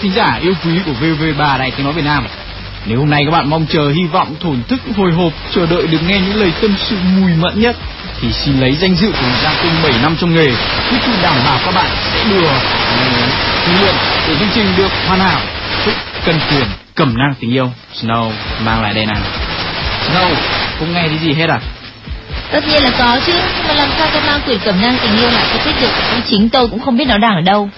thính giả yêu quý của VV3 Đài Tiếng Nói Việt Nam. Nếu hôm nay các bạn mong chờ hy vọng thổn thức hồi hộp chờ đợi được nghe những lời tâm sự mùi mẫn nhất thì xin lấy danh dự của gia công 7 năm trong nghề quyết tôi đảm bảo các bạn sẽ đưa kinh nghiệm để chương trình được hoàn hảo. Phúc cần quyền cẩm nang tình yêu. Snow mang lại đây nào? Snow không nghe thấy gì hết à? Tất nhiên là có chứ, nhưng mà làm sao tôi mang quyền cẩm nang tình yêu lại cho thích được, chính tôi cũng không biết nó đang ở đâu.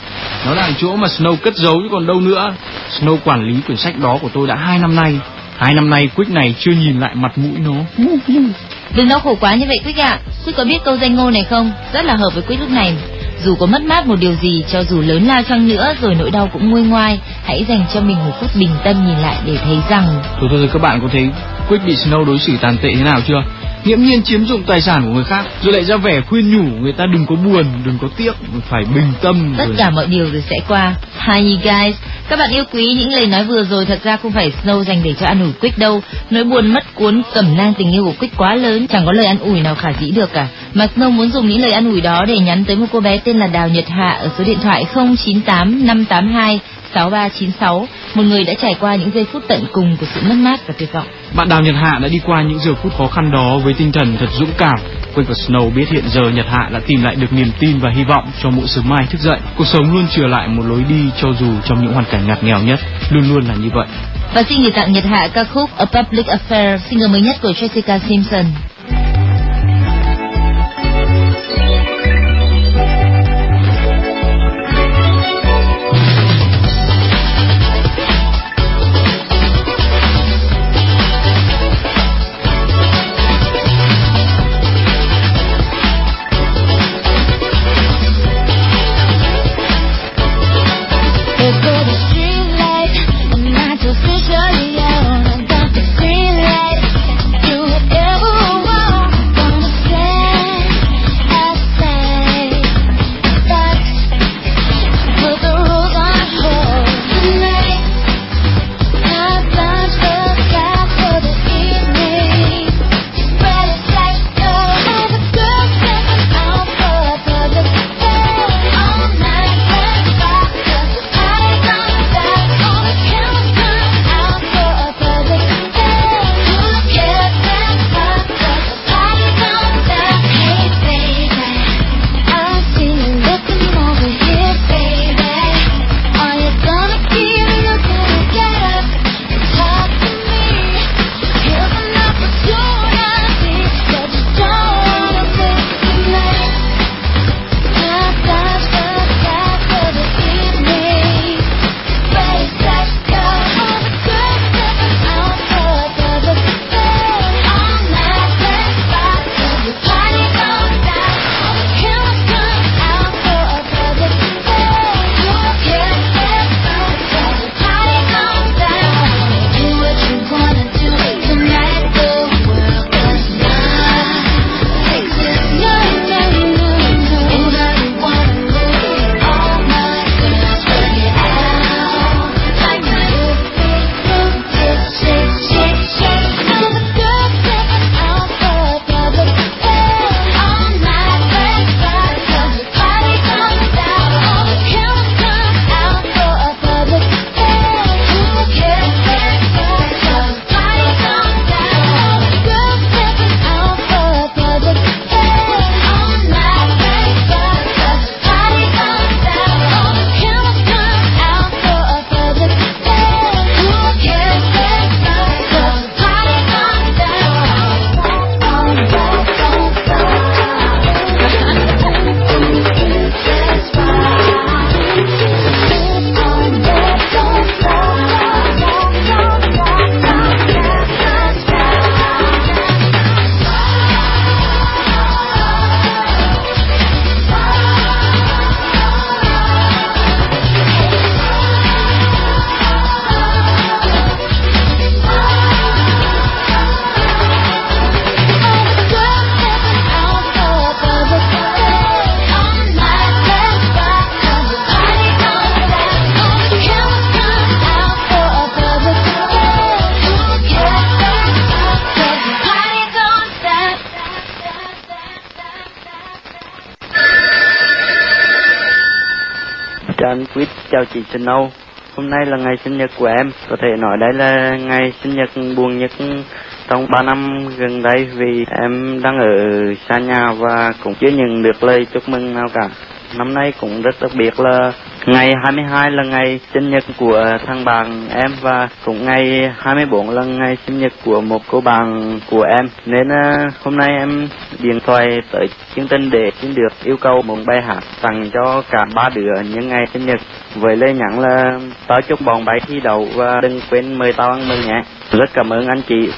Nó đang chỗ mà Snow cất giấu, chứ còn đâu nữa. Snow quản lý quyển sách đó của tôi đã hai năm nay. Hai năm nay Quick này chưa nhìn lại mặt mũi nó. Đừng đau khổ quá như vậy, Quick ạ. À. Quick có biết câu danh ngôn này không? Rất là hợp với Quick lúc này. Dù có mất mát một điều gì, cho dù lớn lao chăng nữa, rồi nỗi đau cũng nguôi ngoai. Hãy dành cho mình một phút bình tâm nhìn lại để thấy rằng... Thôi thôi, các bạn có thấy Quick bị Snow đối xử tàn tệ thế nào chưa? nghiễm nhiên chiếm dụng tài sản của người khác rồi lại ra vẻ khuyên nhủ người ta đừng có buồn đừng có tiếc phải bình tâm tất rồi. cả mọi điều rồi sẽ qua hi guys các bạn yêu quý những lời nói vừa rồi thật ra không phải Snow dành để cho an ủi Quick đâu nỗi buồn mất cuốn cẩm nang tình yêu của Quick quá lớn chẳng có lời an ủi nào khả dĩ được cả mà Snow muốn dùng những lời an ủi đó để nhắn tới một cô bé tên là Đào Nhật Hạ ở số điện thoại 098 582 6396, một người đã trải qua những giây phút tận cùng của sự mất mát và tuyệt vọng. Bạn Đào Nhật Hạ đã đi qua những giờ phút khó khăn đó với tinh thần thật dũng cảm. Quên và Snow biết hiện giờ Nhật Hạ đã tìm lại được niềm tin và hy vọng cho mỗi sớm mai thức dậy. Cuộc sống luôn trở lại một lối đi cho dù trong những hoàn cảnh ngặt nghèo nhất, luôn luôn là như vậy. Và xin gửi tặng Nhật Hạ ca khúc A Public Affair, single mới nhất của Jessica Simpson. Chị Trần Âu. Hôm nay là ngày sinh nhật của em. Có thể nói đây là ngày sinh nhật buồn nhất trong 3 năm gần đây vì em đang ở xa nhà và cũng chưa nhận được lời chúc mừng nào cả. Năm nay cũng rất đặc biệt là ngày 22 là ngày sinh nhật của thằng bạn em và cũng ngày 24 là ngày sinh nhật của một cô bạn của em. Nên ờ, hôm nay em điện thoại tới chương trình để xin được yêu cầu một bài hát tặng cho cả ba đứa những ngày sinh nhật. Với lời nhắn là, tao chúc bọn bay thi đậu và đừng quên mời tao ăn mừng nhé. Rất cảm ơn anh chị.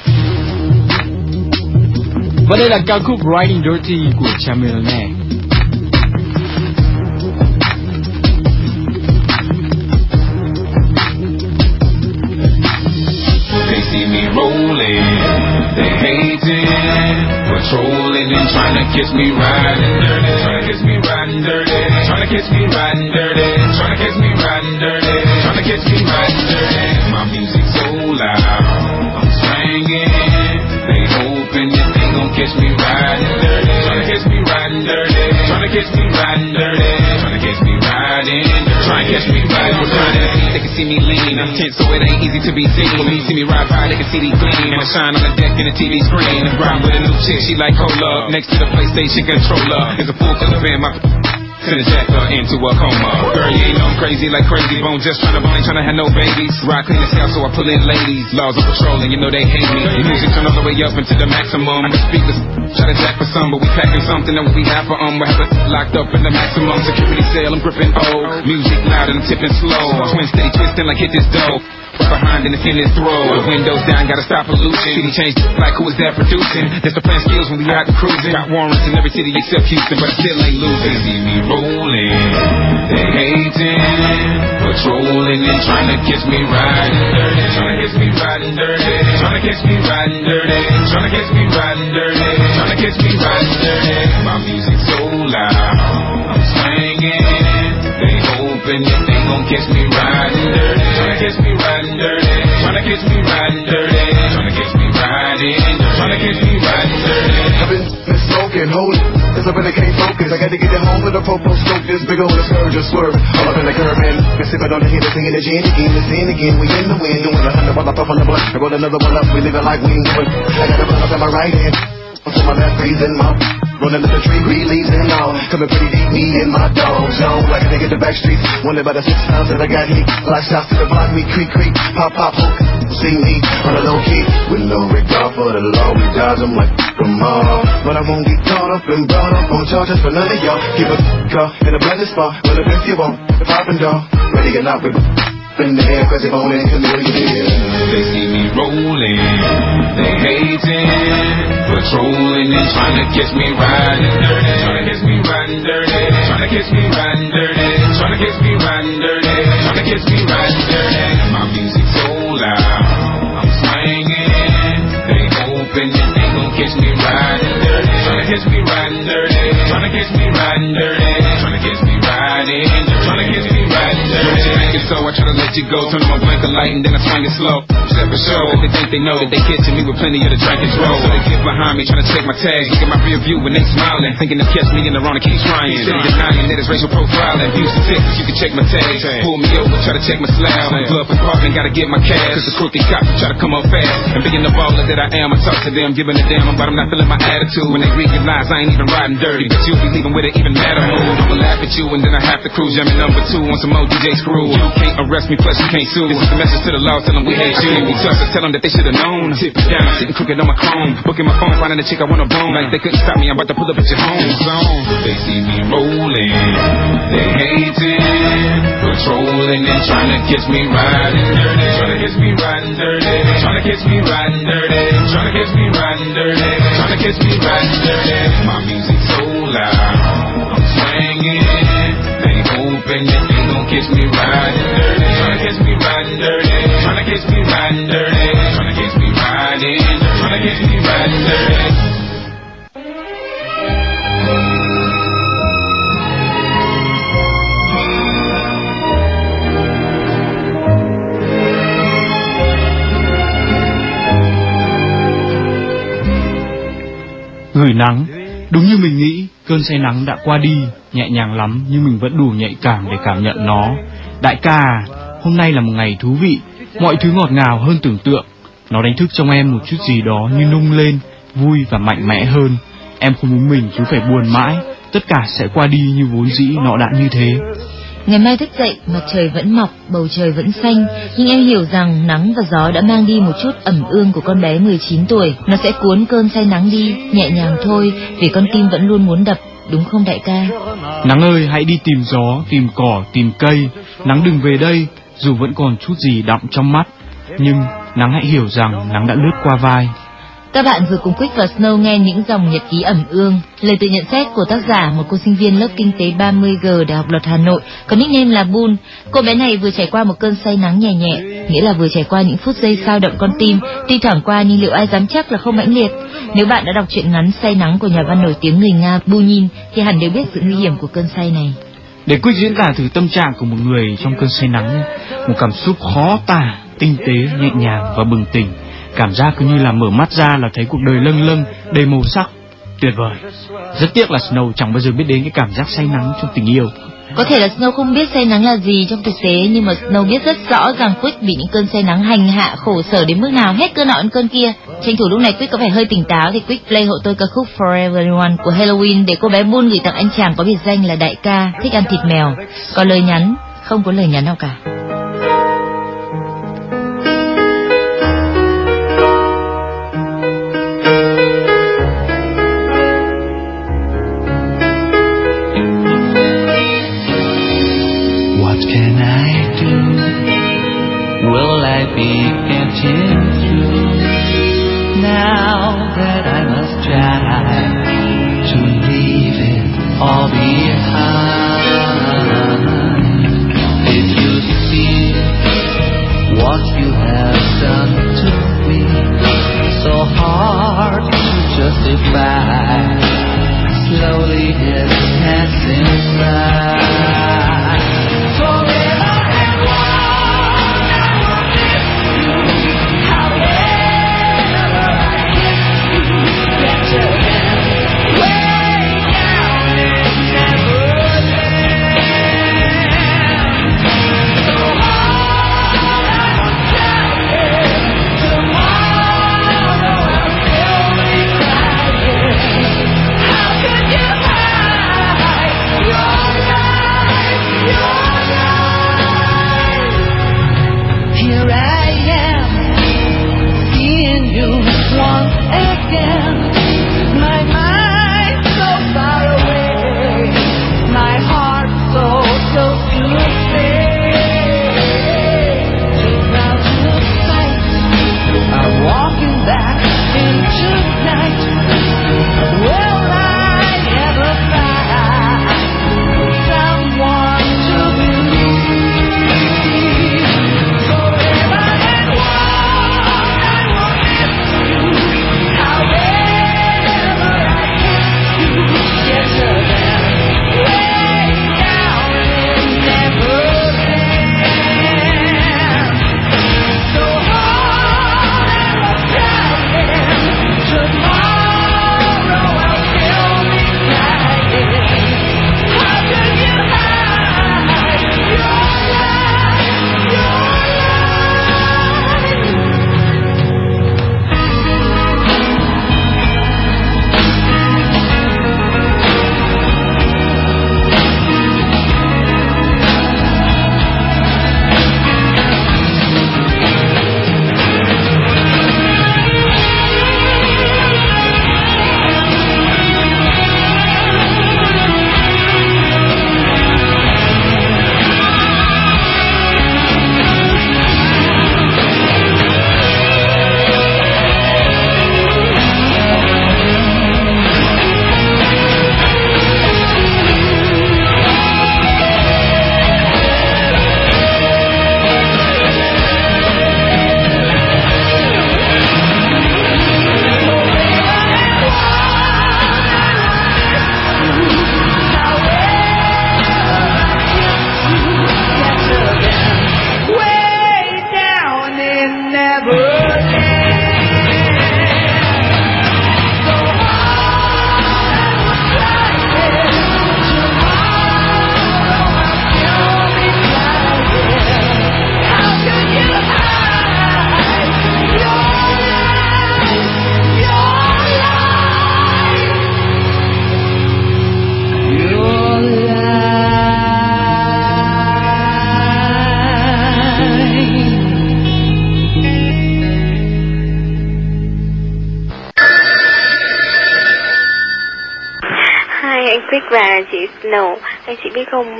Và đây là ca khúc Riding Dirty của Chamillionaire. see to catch me riding dirty. To catch me riding dirty. To catch me riding dirty. To catch me riding dirty. To catch me riding dirty. My music so loud, I'm swinging. They hoping that they gon' catch me riding dirty. Trying to catch me riding dirty. To catch me riding Riding dirty. They can see me lean. I'm tense, so it ain't easy to be seen. When you see me ride by, they can see the gleam. And I shine on the deck in the TV screen. Ride with a new chick, she like cola. Next to the PlayStation controller is a full band. My Send a jack her into a coma. Girl, you ain't know I'm crazy like crazy bone. Just tryna bone, ain't tryna have no babies. Ride clean as hell, so I pull in ladies. Laws of patrol, and you know they hate me. Music turn all the way up into the maximum. I can speak this, try to jack for some, but we packing something that we have for um. We have it locked up in the maximum security cell. I'm gripping old. Music loud and I'm tipping slow. Twin steady twisting like hit this dough. Behind in his throat. The windows down, gotta stop pollution. City changed like who is that producing? That's the plan skills when we out cruising. Got warrants in every city except Houston, but still ain't losing. They see me rolling, they hating, patrolling and trying to catch me riding dirty. Trying to catch me riding dirty. Trying to catch me riding dirty. Trying to catch me riding dirty. Trying to catch me riding dirty. My music so loud, I'm swinging. They hoping that they gon' catch me riding dirty. Been smoking, holding. Cause I really can't focus. I got to get it home with a popo stroke. This big old scourge just swerve. All up in the curb and been sipping on the hit, singing the gin again, the sin again. We in the wind, doing a hundred while I puff on the blunt. I roll another one up, we live it like we ain't doing. I got a blunt up in my right hand. So my left freezing my Rolling up the tree, leaves and all. Coming pretty deep, me and my dog zone. Like a nigga the back streets. Wonder about the six pounds that I got heat. Like shots to the block, we creak, creak. Pop, pop, hook. See me on a low key. With no regard for the law. We dodge them like, come on. But I won't get caught up and brought up on charges for none of y'all. Keep a car in a blended spot. Well, if you want, the poppin' dog. Ready or not, we in the air, cause they bone and chameleon. They see me rolling, they hating, patrolling and trying to catch me riding dirty. Trying to catch me riding dirty. Trying to catch me riding dirty. Trying to catch me riding dirty. Trying to catch me riding dirty. My music so loud, I'm swinging. They hoping that they gon' catch me riding dirty. Trying to catch me riding dirty. Trying to catch me riding dirty. Trying to catch me riding. Trying to catch me riding dirty. So I try to let you go, turn on my blinker light and then I swing it slow. Show, if they think they know that they catching me with plenty of the and throw. So they get behind me, trying to take my tags, look at my rear view when they smiling, thinking to catch me in the wrong and keep trying. Of denying that it's racial profiling, and Texas, you can check my tags. Pull me over, try to check my slab. Glove compartment, gotta get my cash. Cause the crooked cops try to come up fast. And being the baller that I am, I talk to them, giving a damn about them not feeling my attitude. When they realize I ain't even riding dirty, but you'll be leaving with an even madder mood. I'ma laugh at you and then I have to cruise, jamming number two on some old DJ screw. You can't arrest me, plus you can't sue. This is the message to the law, tell them we hate you. Trust us, tell them that they should've known. Tip it down, sitting crooked on my chrome. Booking my phone, finding a chick I wanna bone. Like they couldn't stop me, I'm about to pull up at your home zone. They see me rolling, they hating, patrolling and trying to catch me riding dirty. Trying to catch me riding dirty. Trying to catch me riding dirty. Trying to catch me riding dirty. Trying to catch me riding dirty. My music so loud, I'm swinging. They hoping that they gon' catch me riding dirty. Gửi nắng Đúng như mình nghĩ, cơn say nắng đã qua đi, nhẹ nhàng lắm nhưng mình vẫn đủ nhạy cảm để cảm nhận nó. Đại ca, hôm nay là một ngày thú vị, mọi thứ ngọt ngào hơn tưởng tượng. Nó đánh thức trong em một chút gì đó như nung lên, vui và mạnh mẽ hơn. Em không muốn mình cứ phải buồn mãi, tất cả sẽ qua đi như vốn dĩ nó đã như thế. Ngày mai thức dậy, mặt trời vẫn mọc, bầu trời vẫn xanh, nhưng em hiểu rằng nắng và gió đã mang đi một chút ẩm ương của con bé 19 tuổi. Nó sẽ cuốn cơn say nắng đi, nhẹ nhàng thôi, vì con tim vẫn luôn muốn đập, đúng không đại ca? Nắng ơi, hãy đi tìm gió, tìm cỏ, tìm cây. Nắng đừng về đây, dù vẫn còn chút gì đọng trong mắt. Nhưng nắng hãy hiểu rằng nắng đã lướt qua vai. Các bạn vừa cùng Quick và Snow nghe những dòng nhật ký ẩm ương, lời tự nhận xét của tác giả một cô sinh viên lớp kinh tế 30G Đại học Luật Hà Nội, có nickname là Bun. Cô bé này vừa trải qua một cơn say nắng nhẹ nhẹ, nghĩa là vừa trải qua những phút giây sao động con tim, tuy thoảng qua nhưng liệu ai dám chắc là không mãnh liệt. Nếu bạn đã đọc truyện ngắn Say nắng của nhà văn nổi tiếng người Nga Bunin thì hẳn đều biết sự nguy hiểm của cơn say này. Để Quick diễn tả thử tâm trạng của một người trong cơn say nắng. Một cảm xúc khó tả, tinh tế, nhẹ nhàng và bừng tỉnh Cảm giác cứ như là mở mắt ra là thấy cuộc đời lâng lâng, đầy màu sắc. Tuyệt vời. Rất tiếc là Snow chẳng bao giờ biết đến cái cảm giác say nắng trong tình yêu. Có thể là Snow không biết say nắng là gì trong thực tế nhưng mà Snow biết rất rõ rằng Quick bị những cơn say nắng hành hạ khổ sở đến mức nào hết cơn nọ đến cơn kia. Tranh thủ lúc này Quick có vẻ hơi tỉnh táo thì Quick play hộ tôi ca khúc Forever Everyone của Halloween để cô bé Bull gửi tặng anh chàng có biệt danh là đại ca thích ăn thịt mèo. Có lời nhắn, không có lời nhắn nào cả. be empty.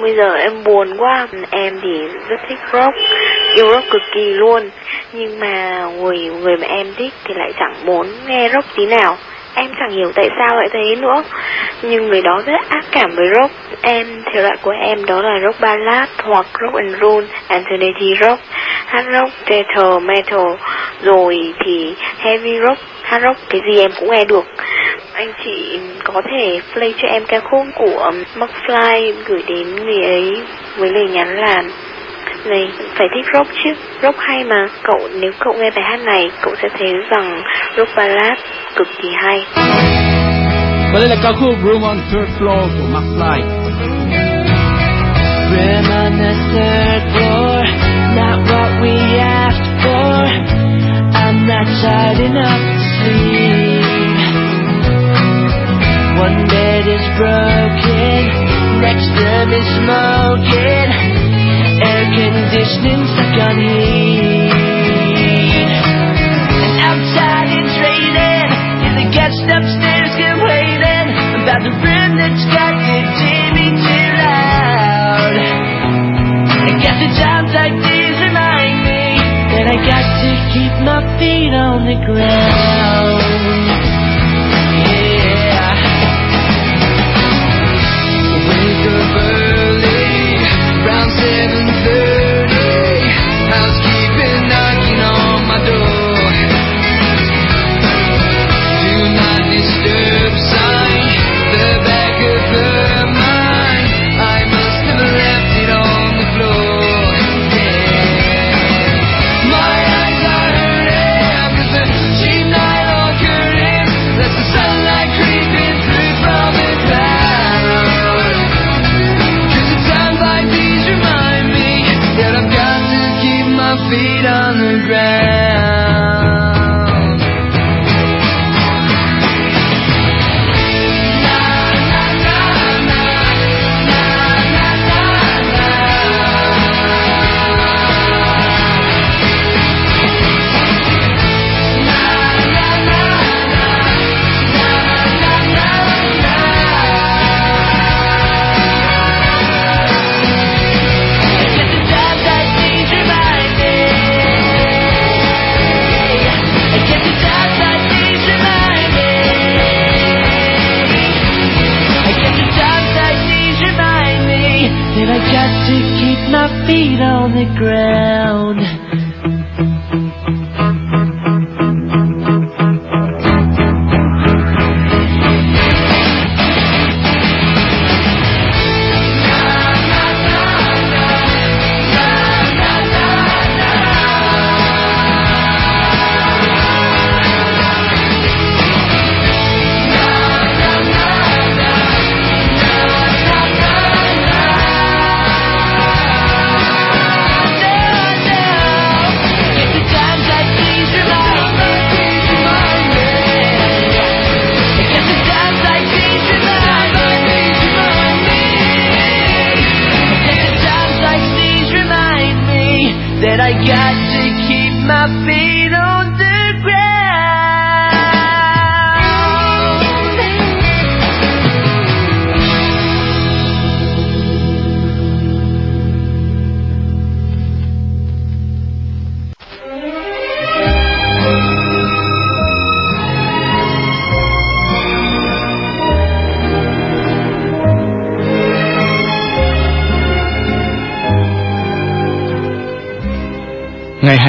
Bây giờ em buồn quá. Em thì rất thích rock Yêu rock cực kỳ luôn. Nhưng mà người người mà em thích thì lại chẳng muốn nghe rock tí nào. Em chẳng hiểu tại sao lại thế nữa. Nhưng người đó rất ác cảm với rock. Em, thể loại của em đó là rock ballad Hoặc rock and roll, alternative rock. Hard rock, metal metal. Rồi thì heavy rock, hard rock Cái gì em cũng nghe được. Anh chị có thể play cho em ca khúc của um, McFly Gửi đến người ấy với lời nhắn là này phải thích rock chứ rock hay mà cậu nếu cậu nghe bài hát này cậu sẽ thấy rằng rock ballad cực kỳ hay Và đây là ca khúc Room on Third Floor của McFly. Room on the third floor, not what we asked for. I'm not tired enough to sleep. One bed is broken, next room is smoking. Air conditioning stuck on heat. And outside it's raining, and the guest upstairs complaining about the room that's got the TV too loud. I guess the times like these remind me that I got to keep my feet on the ground.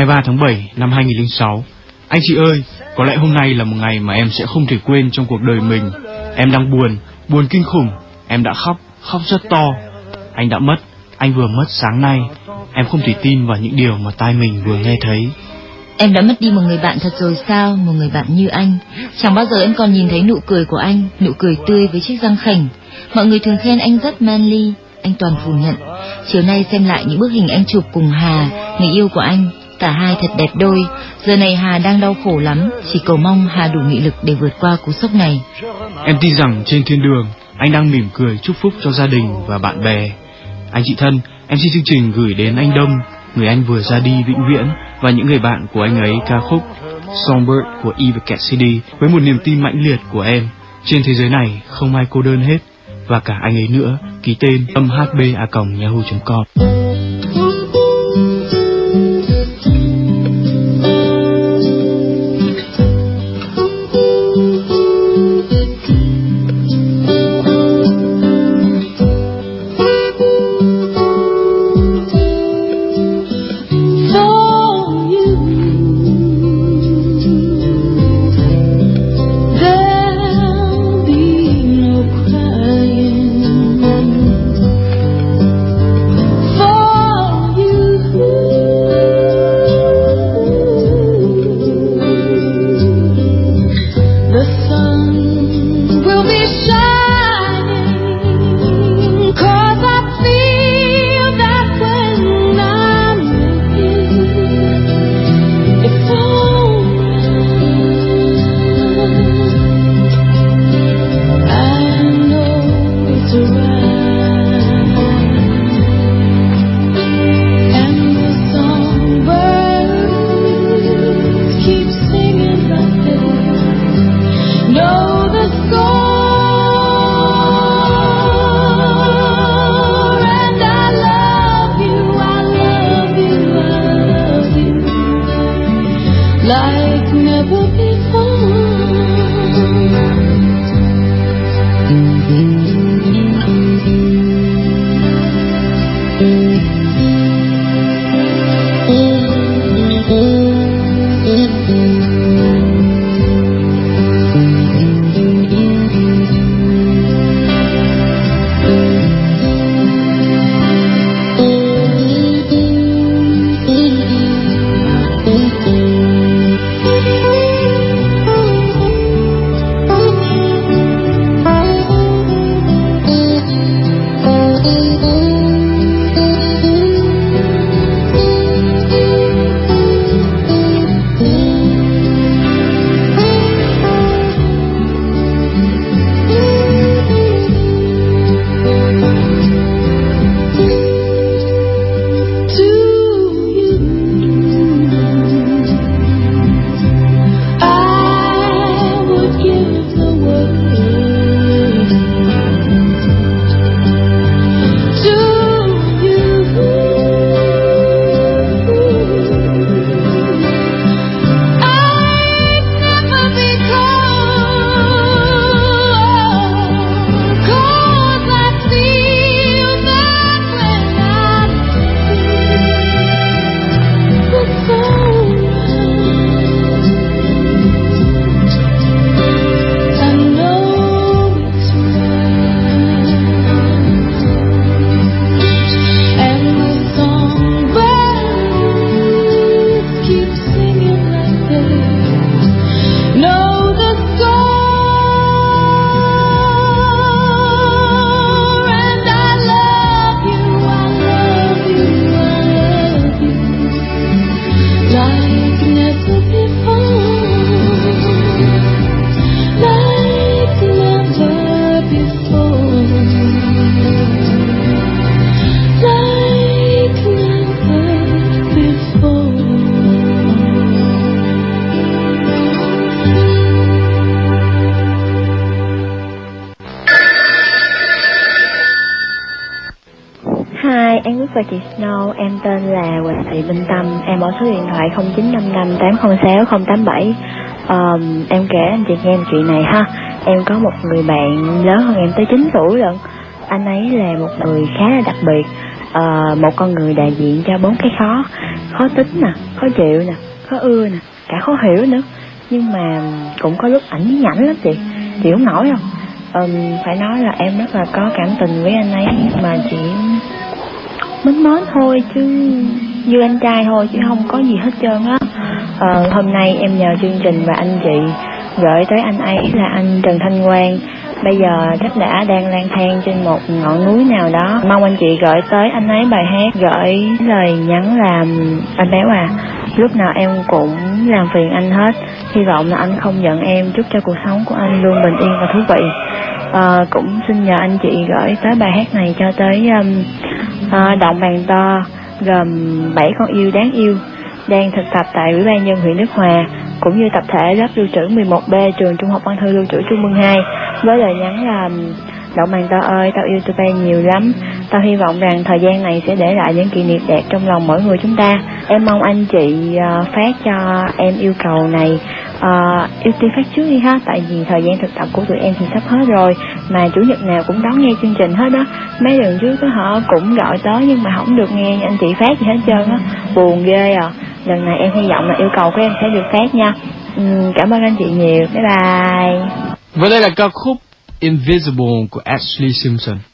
23 tháng 7 năm 2006 Anh chị ơi, có lẽ hôm nay là một ngày mà em sẽ không thể quên trong cuộc đời mình. Em đang buồn, buồn kinh khủng. Em đã khóc, khóc rất to. Anh đã mất, anh vừa mất sáng nay. Em không thể tin vào những điều mà tai mình vừa nghe thấy. Em đã mất đi một người bạn thật rồi sao? Một người bạn như anh. Chẳng bao giờ em còn nhìn thấy nụ cười của anh Nụ cười tươi với chiếc răng khảnh. Mọi người thường khen anh rất manly. Anh toàn phủ nhận. Chiều nay xem lại những bức hình anh chụp cùng Hà Người yêu của anh. Cả hai thật đẹp đôi. Giờ này Hà đang đau khổ lắm, Chỉ cầu mong Hà đủ nghị lực để vượt qua cú sốc này. Em tin rằng trên thiên đường, Anh đang mỉm cười chúc phúc cho gia đình và bạn bè. Anh chị thân, Em xin chương trình gửi đến anh Đông, Người anh vừa ra đi vĩnh viễn, Và những người bạn của anh ấy ca khúc Songbird của Eva Cassidy Với một niềm tin mãnh liệt của em. Trên thế giới này, không ai cô đơn hết, và cả anh ấy nữa, ký tên âm hba.yahoo.com. thoại 0955 806 087. um, em kể anh chị nghe một chuyện này ha. Em có một người bạn lớn hơn em tới 9 tuổi lận. Anh ấy là một người khá là đặc biệt, uh, một con người đại diện cho bốn cái khó, khó tính nè, khó chịu nè, khó ưa nè, cả khó hiểu nữa. Nhưng mà cũng có lúc ảnh nhảnh lắm chị, chị không nổi không? um, phải nói là em rất là có cảm tình với anh ấy mà chỉ mến mến thôi chứ như anh trai thôi chứ không có gì hết trơn á. Ờ, hôm nay em nhờ chương trình và anh chị gửi tới anh ấy là anh Trần Thanh Quang. Bây giờ chắc đã đang lang thang trên một ngọn núi nào đó. Mong anh chị gửi tới anh ấy bài hát gửi lời nhắn là anh béo à. Lúc nào em cũng làm phiền anh hết. Hy vọng là anh không giận em. Chúc cho cuộc sống của anh luôn bình yên và thú vị. À, cũng xin nhờ anh chị gửi tới bài hát này cho tới um, ờ, uh, động bàn to gồm 7 con yêu đáng yêu đang thực tập tại Ủy ban nhân huyện Đức Hòa, cũng như tập thể lớp lưu trữ 11B trường Trung học Văn thư lưu trữ Trung Mương 2 với lời nhắn là Đậu Màng tao ơi, tao yêu tụi bay nhiều lắm. Tao hy vọng rằng thời gian này sẽ để lại những kỷ niệm đẹp trong lòng mỗi người chúng ta. Em mong anh chị ờ, phát cho em yêu cầu này. Ờ, yêu tiên phát trước đi ha, tại vì thời gian thực tập của tụi em thì sắp hết rồi. Mà chủ nhật nào cũng đón nghe chương trình hết đó. Mấy lần trước đó họ cũng gọi tới nhưng mà không được nghe anh chị phát gì hết trơn á. Buồn ghê à. Lần này em hy vọng là yêu cầu của em sẽ được phát nha. ừ, cảm ơn anh chị nhiều. Bye bye. Và đây là ca khúc Invisible Ashley Simpson.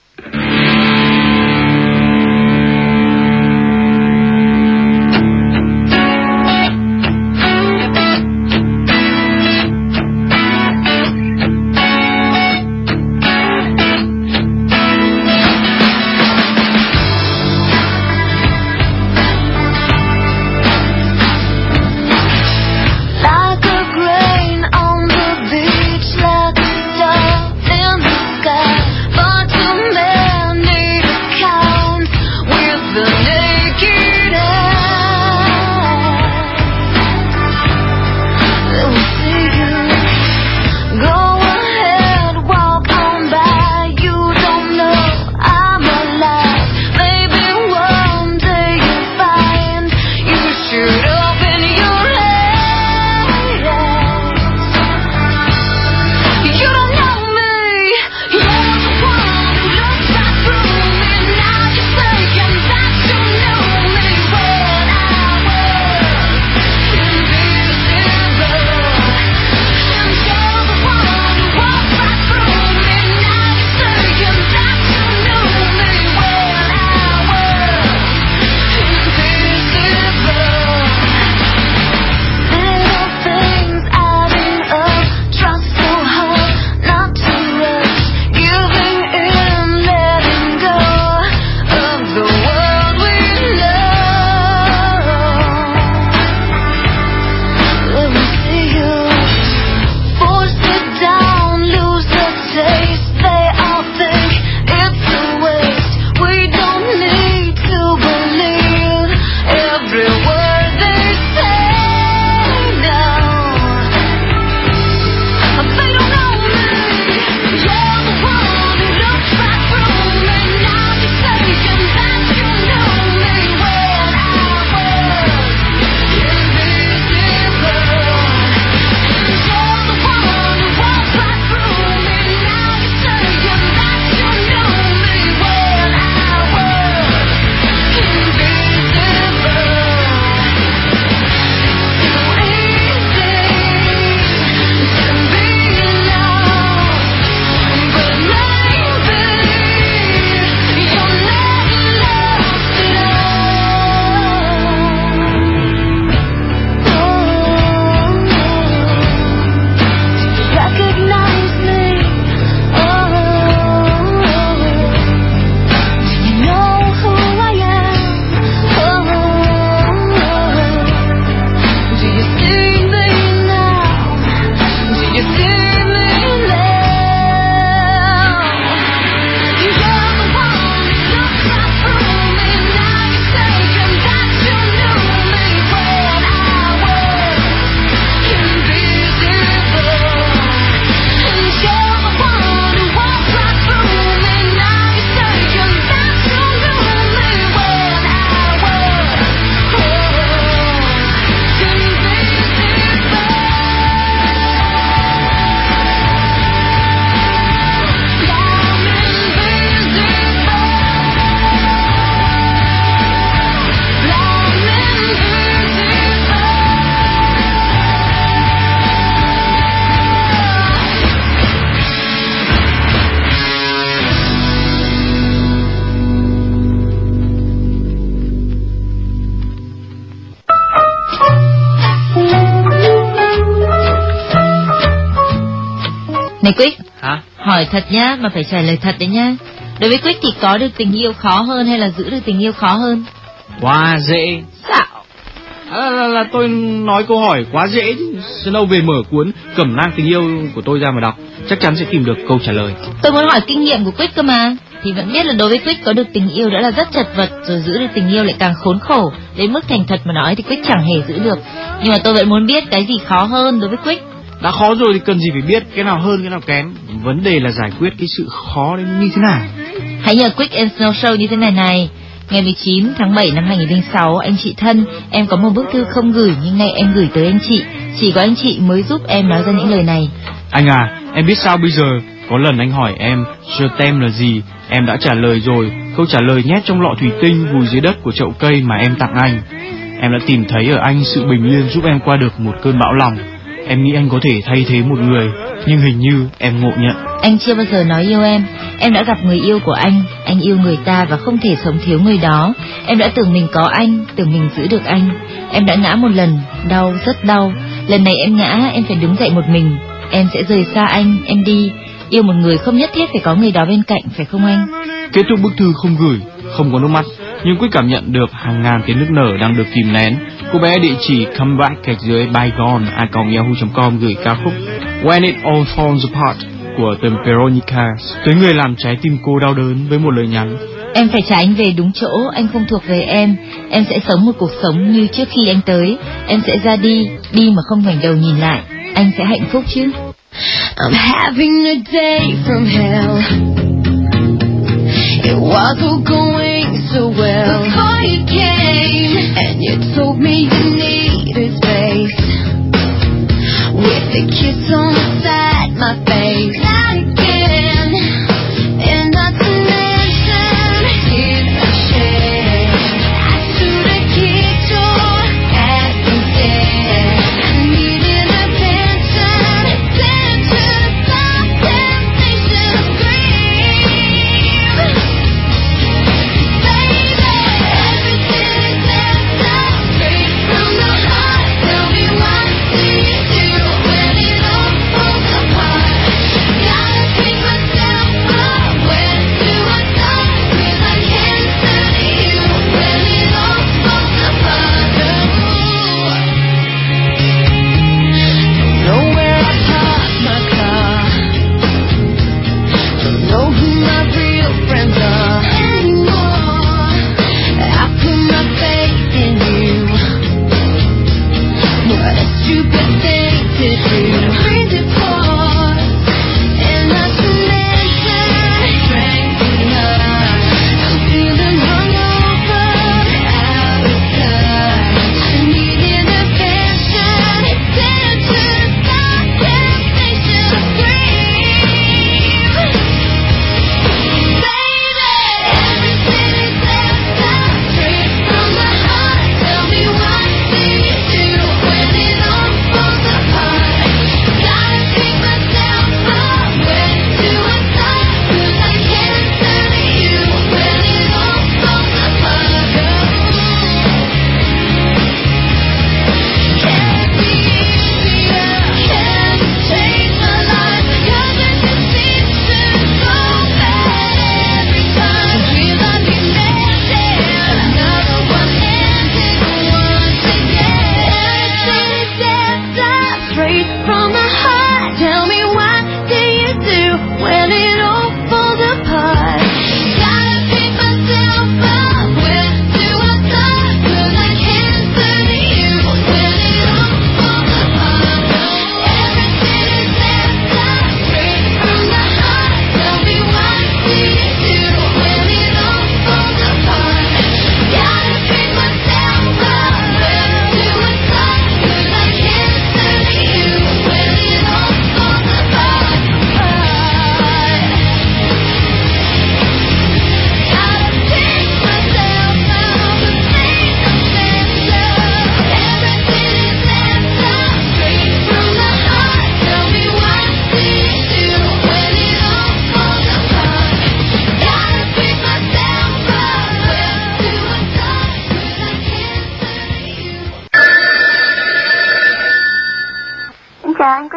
Hỏi thật nhá, mà phải trả lời thật đấy nhá. Đối với Quyết thì có được tình yêu khó hơn hay là giữ được tình yêu khó hơn? Quá dễ. Sao? À, là, là tôi nói câu hỏi quá dễ chứ. Snow về mở cuốn Cẩm nang tình yêu của tôi ra mà đọc, chắc chắn sẽ tìm được câu trả lời. Tôi muốn hỏi kinh nghiệm của Quyết cơ mà. Thì vẫn biết là đối với Quyết có được tình yêu đã là rất chật vật, rồi giữ được tình yêu lại càng khốn khổ. Đến mức thành thật mà nói thì Quyết chẳng hề giữ được. Nhưng mà tôi vẫn muốn biết cái gì khó hơn đối với Quyết. Đã khó rồi thì cần gì phải biết cái nào hơn cái nào kém. Vấn đề là giải quyết cái sự khó đấy như thế nào. Hãy nhờ Quick and Snow Show như thế này này. Ngày 19 tháng 7 năm 2006, anh chị thân, em có một bức thư không gửi nhưng nay em gửi tới anh chị. Chỉ có anh chị mới giúp em nói ra những lời này. Anh à, em biết sao bây giờ? Có lần anh hỏi em, tem là gì? Em đã trả lời rồi, câu trả lời nhét trong lọ thủy tinh vùi dưới đất của chậu cây mà em tặng anh. Em đã tìm thấy ở anh sự bình yên giúp em qua được một cơn bão lòng. Em nghĩ anh có thể thay thế một người, nhưng hình như em ngộ nhận. Anh chưa bao giờ nói yêu em. Em đã gặp người yêu của anh. Anh yêu người ta và không thể sống thiếu người đó. Em đã tưởng mình có anh, tưởng mình giữ được anh. Em đã ngã một lần, đau, rất đau. Lần này em ngã, em phải đứng dậy một mình. Em sẽ rời xa anh, em đi. Yêu một người không nhất thiết phải có người đó bên cạnh, phải không anh? Kết thúc bức thư không gửi, không có nước mắt, nhưng Quyết cảm nhận được hàng ngàn tiếng nước nở đang được kìm nén. Cô bé địa chỉ comeback gạch dưới bygone a yahoo.com gửi ca khúc When It All Falls Apart của The Veronicas tới người làm trái tim cô đau đớn với một lời nhắn. Em phải trả anh về đúng chỗ, anh không thuộc về em. Em sẽ sống một cuộc sống như trước khi anh tới. Em sẽ ra đi, đi mà không ngoảnh đầu nhìn lại. Anh sẽ hạnh phúc chứ? I'm having a day from hell. It was all going so well before you came, and you told me you needed space. With a kiss on the side, my face.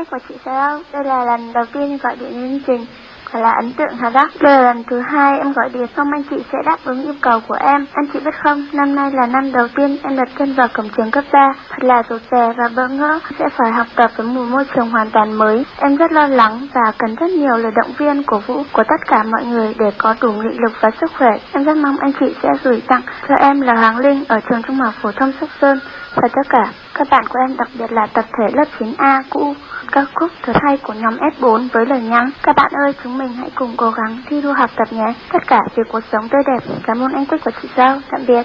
Xin của chị Sao. Đây là lần đầu tiên em gọi điện đến chương trình. Quả là ấn tượng hả đó. Đây là lần thứ hai em gọi điện xong anh chị sẽ đáp ứng yêu cầu của em. Anh chị biết không, năm nay là năm đầu tiên em đặt chân vào cổng trường cấp 3. Thật là rụt rè và bỡ ngỡ. Sẽ phải học tập với một môi trường hoàn toàn mới. Em rất lo lắng và cần rất nhiều lời động viên cổ vũ của tất cả mọi người để có đủ nghị lực và sức khỏe. Em rất mong anh chị sẽ gửi tặng cho em là Hoàng Linh ở trường trung học phổ thông Sóc Sơn và tất cả các bạn của em đặc biệt là tập thể lớp 9A cũ ca khúc thật hay của nhóm S4 với lời nhắn Các bạn ơi chúng mình hãy cùng cố gắng thi đua học tập nhé. Tất cả vì cuộc sống tươi đẹp. Cảm ơn anh Quyết và chị Giao. Tạm biệt.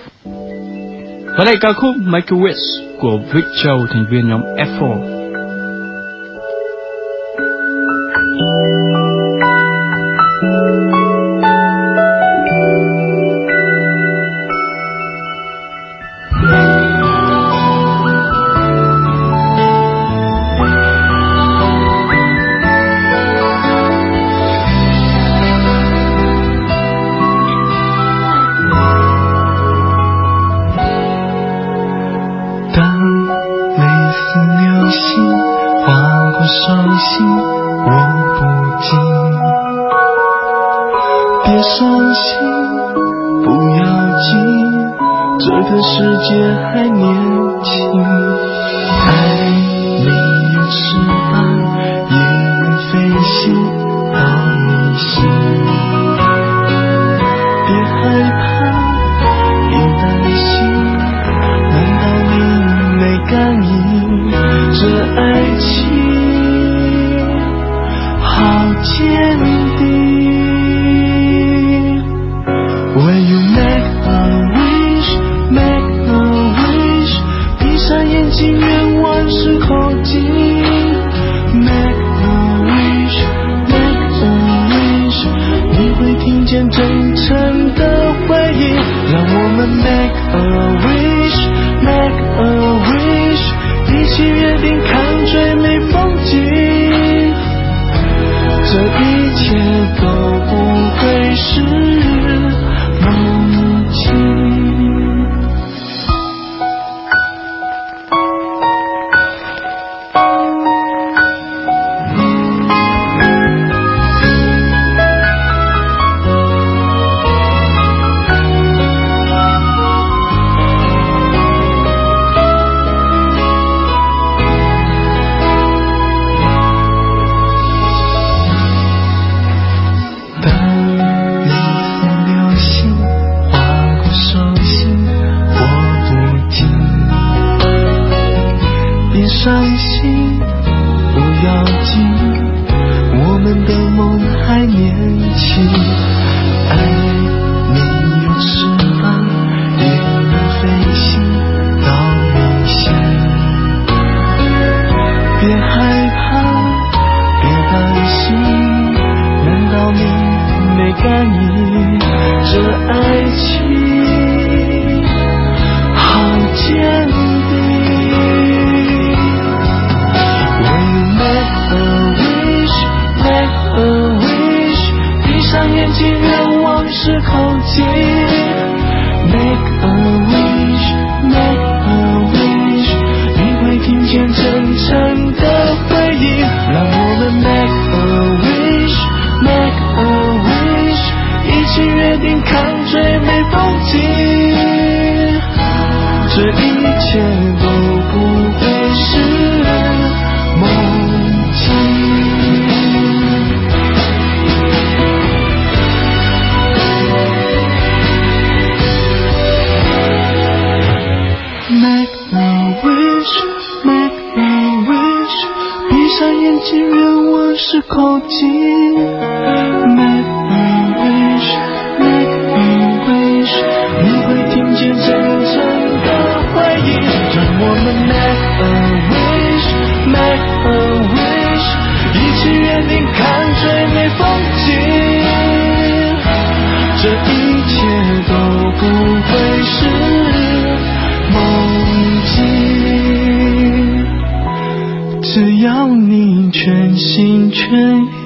Và đây ca khúc Make a Wish của Vic Châu, thành viên nhóm F4. 流星划过手心，我不禁。别伤心，不要紧，这个世界还年轻。爱没有翅膀，也能飞行到你心。情。靠近。Make a wish, make a wish，你会听见真诚的回应。让我们 make a wish, make a wish，一起约定看最美风景。这一切都不会是梦境，只要你全心 Krishna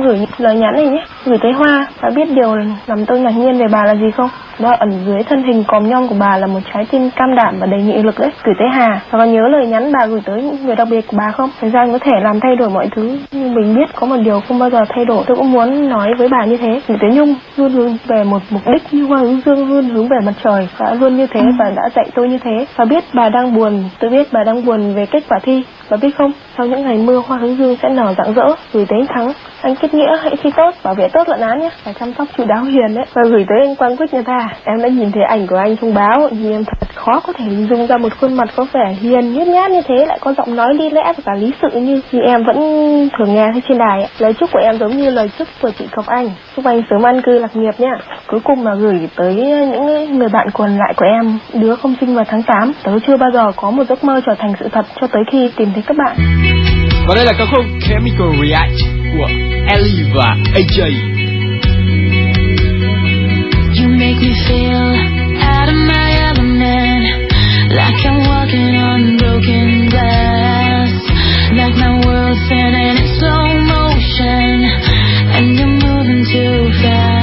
em gửi lời nhắn này nhé. Gửi tới Hoa và biết điều làm tôi ngạc nhiên về bà là gì không? Đó ẩn dưới thân hình còm nhom của bà là một trái tim cam đảm và đầy nghị lực đấy. Gửi tới Hà. Và còn nhớ lời nhắn bà gửi tới những người đặc biệt của bà không? Thời gian có thể làm thay đổi mọi thứ. Nhưng mình biết có một điều không bao giờ thay đổi. Tôi cũng muốn nói với bà như thế. Gửi tới Nhung luôn hướng về một mục đích như hoa hướng dương luôn hướng về mặt trời. Đã luôn như thế và đã dạy tôi như thế. Và biết bà đang buồn. Tôi biết bà đang buồn về kết quả thi. Và biết không, sau những ngày mưa hoa hướng dương sẽ nở rạng rỡ. Gửi tới Thắng. Anh kết nghĩa hãy thi tốt, bảo vệ tốt luận án nhé. Và chăm sóc chú đáo hiền đấy. Và gửi tới anh Quang Quyết nhà ta. Em đã nhìn thấy ảnh của anh trong báo nhưng em thật khó có thể hình dung ra một khuôn mặt có vẻ hiền nhút nhát như thế lại có giọng nói lý lẽ và cả lý sự như thì em vẫn thường nghe thấy trên đài. Lời chúc của em giống như lời chúc của chị Ngọc Anh. Chúc anh sớm an cư lạc nghiệp nhá. Cuối cùng là gửi tới những người bạn còn lại của em, đứa không sinh vào tháng 8. Tớ chưa bao giờ có một giấc mơ trở thành sự thật cho tới khi tìm thấy các bạn. Và đây là ca khúc Chemical React của Ellie và AJ. You make me feel out of my element, like I'm walking on broken glass, like my world's spinning in slow motion, and you're moving too fast.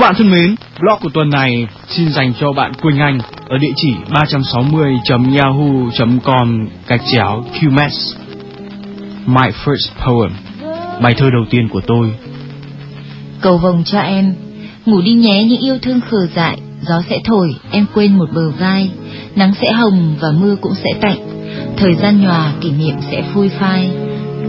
Các bạn thân mến, blog của tuần này xin dành cho bạn Quỳnh Anh ở địa chỉ 360.yahoo.com gạch chéo QMS. My first poem, bài thơ đầu tiên của tôi. Cầu vồng cho em Ngủ đi nhé những yêu thương khờ dại Gió sẽ thổi, em quên một bờ vai Nắng sẽ hồng và mưa cũng sẽ tạnh Thời gian nhòa, kỷ niệm sẽ phôi phai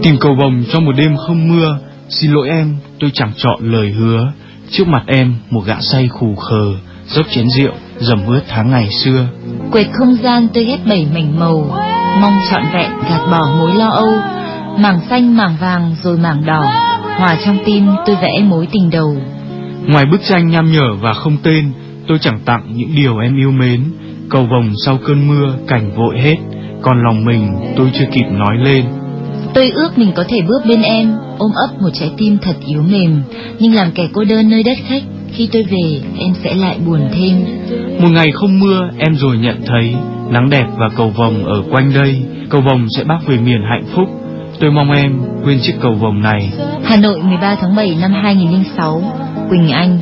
Tìm cầu vồng trong một đêm không mưa, xin lỗi em, tôi chẳng chọn lời hứa. Trước mặt em, một gã say khù khờ, dốc chén rượu, dầm ướt tháng ngày xưa. Quệt không gian tôi ghép bảy mảnh màu Mong trọn vẹn gạt bỏ mối lo âu. Mảng xanh mảng vàng rồi mảng đỏ Hòa trong tim tôi vẽ mối tình đầu. Ngoài bức tranh nham nhở và không tên, Tôi chẳng tặng những điều em yêu mến. Cầu vồng sau cơn mưa cảnh vội hết. Còn lòng mình tôi chưa kịp nói lên Tôi ước mình có thể bước bên em, ôm ấp một trái tim thật yếu mềm, nhưng làm kẻ cô đơn nơi đất khách, khi tôi về em sẽ lại buồn thêm. Một ngày không mưa em rồi nhận thấy Nắng đẹp và cầu vồng ở quanh đây. Cầu vồng sẽ bắc về miền hạnh phúc. Tôi mong em quên chiếc cầu vồng này. Hà Nội 13 tháng 7 năm 2006, Quỳnh Anh